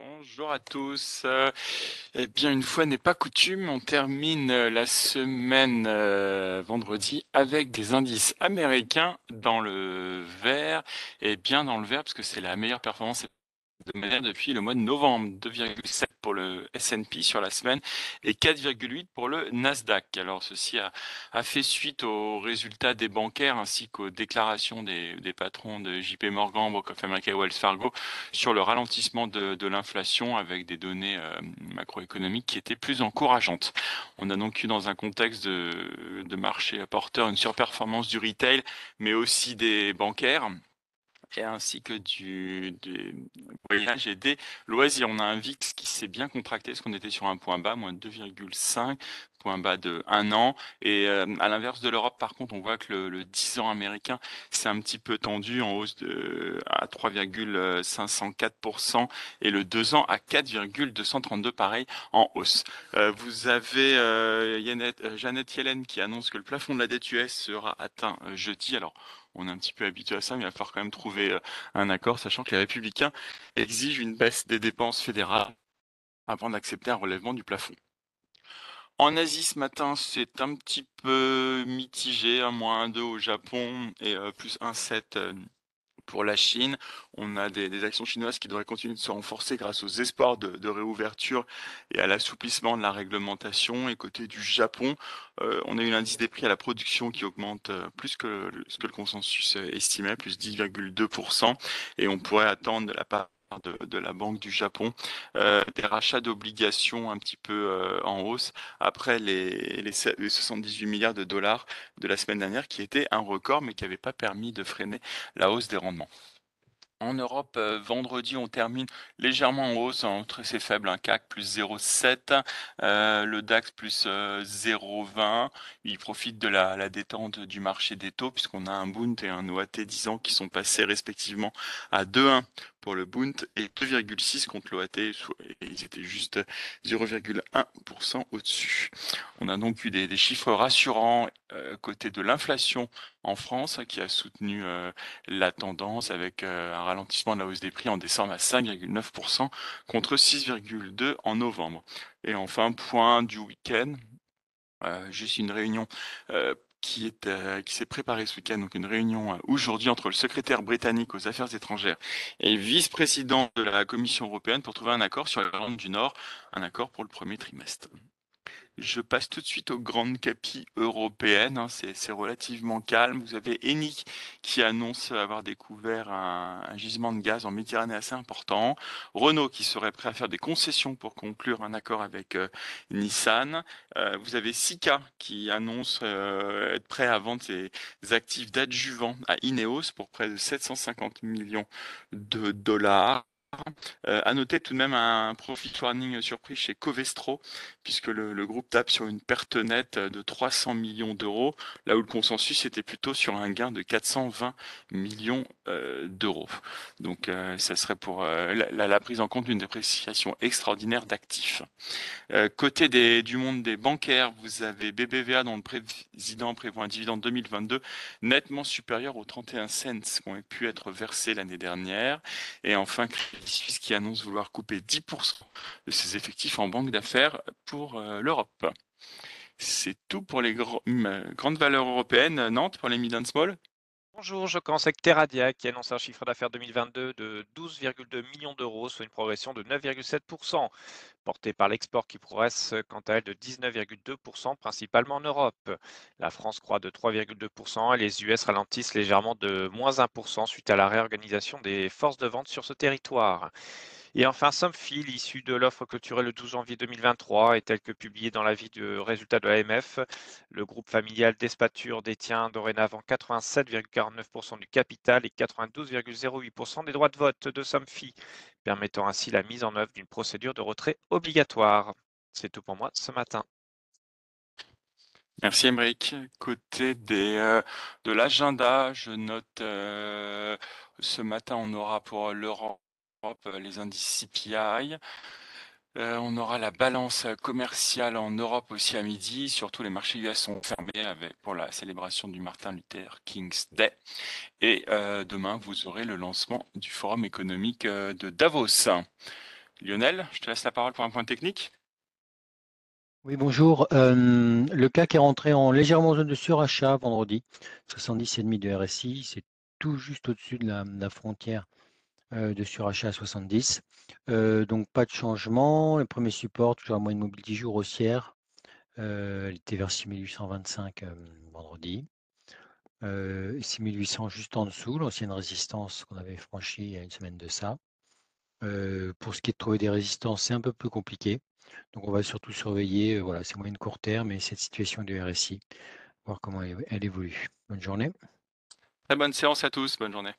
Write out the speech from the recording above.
Bonjour à tous. Euh, eh bien, une fois n'est pas coutume, on termine euh, la semaine euh, vendredi avec des indices américains dans le vert et bien dans le vert parce que c'est la meilleure performance de manière depuis le mois de novembre, 2,7 pour le S&P sur la semaine et 4,8 pour le Nasdaq. Alors ceci a, a, fait suite aux résultats des bancaires ainsi qu'aux déclarations des, des, patrons de JP Morgan, Bank of America et Wells Fargo sur le ralentissement de, de l'inflation avec des données euh, macroéconomiques qui étaient plus encourageantes. On a donc eu dans un contexte de, de marché apporteur une surperformance du retail mais aussi des bancaires et ainsi que du, voyage et des loisirs. On a un VIX qui s'est bien contracté, parce qu'on était sur un point bas, moins 2,5, point bas de un an. Et euh, à l'inverse de l'Europe, par contre, on voit que le, le 10 ans américain c'est un petit peu tendu en hausse de, à 3,504% et le 2 ans à 4,232 pareil en hausse. Euh, vous avez euh, Yannette, euh, Jeannette Yellen qui annonce que le plafond de la dette US sera atteint euh, jeudi. Alors, on est un petit peu habitué à ça, mais il va falloir quand même trouver euh, un accord, sachant que les républicains exigent une baisse des dépenses fédérales avant d'accepter un relèvement du plafond. En Asie ce matin, c'est un petit peu mitigé, un moins 1,2 au Japon et euh, plus 1,7 euh, pour la Chine. On a des, actions chinoises qui devraient continuer de se renforcer grâce aux espoirs de, réouverture et à l'assouplissement de la réglementation. Et côté du Japon, euh, on a eu l'indice des prix à la production qui augmente euh, plus que ce que le consensus estimait, plus 10,2%. Et on pourrait attendre de la part de, la Banque du Japon, euh, des rachats d'obligations un petit peu euh, en hausse après les, les, les, 78 milliards de dollars de la semaine dernière, qui était un record, mais qui n'avait pas permis de freiner la hausse des rendements. En Europe, euh, vendredi, on termine légèrement en hausse, hein, très faible, un CAC plus 0,7, euh, le DAX plus euh, 0,20. Il profite de la, détente du marché des taux, puisqu'on a un Bund et un OAT 10 ans qui sont passés respectivement à 2,1 pour le Bund et 2,6 contre l'OAT. Ils étaient juste 0,1% au-dessus. On a donc eu des, chiffres rassurants euh, côté de l'inflation en France qui a soutenu euh, la tendance avec euh, un ralentissement de la hausse des prix en décembre à 5,9% contre 6,2% en novembre. Et enfin, point du week-end, euh, juste une réunion euh, qui est euh, qui s'est préparée ce week-end, donc une réunion aujourd'hui entre le secrétaire britannique aux affaires étrangères et vice-président de la Commission européenne pour trouver un accord sur l'Irlande du Nord, un accord pour le premier trimestre. Je passe tout de suite aux grandes capis européennes. Hein. C'est relativement calme. Vous avez Eni qui annonce avoir découvert un, gisement de gaz en Méditerranée assez important. Renault qui serait prêt à faire des concessions pour conclure un accord avec euh, Nissan. Euh, vous avez Sika qui annonce euh, être prêt à vendre ses actifs d'adjuvant à Ineos pour près de 750 millions de dollars. Euh, à noter tout de même un profit warning surprise chez Covestro, puisque le, groupe tape sur une perte nette de 300 millions d'euros, là où le consensus était plutôt sur un gain de 420 millions euh, d'euros. Donc euh, ça serait pour euh, la, prise en compte d'une dépréciation extraordinaire d'actifs. Côté du monde des bancaires, vous avez BBVA dont le président prévoit un dividende 2022 nettement supérieur aux 31 cents qui ont pu être versés l'année dernière. Et enfin, Suisse qui annonce vouloir couper 10% de ses effectifs en banque d'affaires pour euh, l'Europe. C'est tout pour les gr grandes valeurs européennes. Nantes pour les mid and small? Bonjour, je commence avec Terradia qui annonce un chiffre d'affaires 2022 de 12,2 millions d'euros, soit une progression de 9,7%, portée par l'export qui progresse quant à elle de 19,2%, principalement en Europe. La France croît de 3,2% et les US ralentissent légèrement de moins 1% suite à la réorganisation des forces de vente sur ce territoire. Et enfin, Somfil, issu de l'offre clôturée le 12 janvier 2023 et tel que publié dans l'avis de résultat de l'AMF, le groupe familial d'Espature détient dorénavant 87,49% du capital et 92,08% des droits de vote de Somfi, permettant ainsi la mise en œuvre d'une procédure de retrait obligatoire. C'est tout pour moi ce matin. Merci Emeric. Côté des, euh, de l'agenda, je note euh, ce matin on aura pour l'Europe euh, les indices CPI. Euh, on aura la balance commerciale en Europe aussi à midi. Surtout, les marchés US sont fermés pour la célébration du Martin Luther King's Day. Et euh, demain, vous aurez le lancement du Forum économique de Davos. Lionel, je te laisse la parole pour un point technique. Oui, bonjour. Le CAC est rentré en légèrement zone de surachat vendredi, 70,5 de RSI. C'est tout juste au-dessus de la, frontière de surachat à 70. Euh, donc pas de changement. Le premier support, toujours à moyenne mobile 10 jours haussière. elle était vers 6825 vendredi. 6800 juste en dessous, l'ancienne résistance qu'on avait franchie il y a une semaine de ça. pour ce qui est de trouver des résistances, c'est un peu plus compliqué. Donc on va surtout surveiller, voilà, ces moyennes court terme et cette situation du RSI, voir comment elle évolue. Bonne journée. Très bonne séance à tous, bonne journée.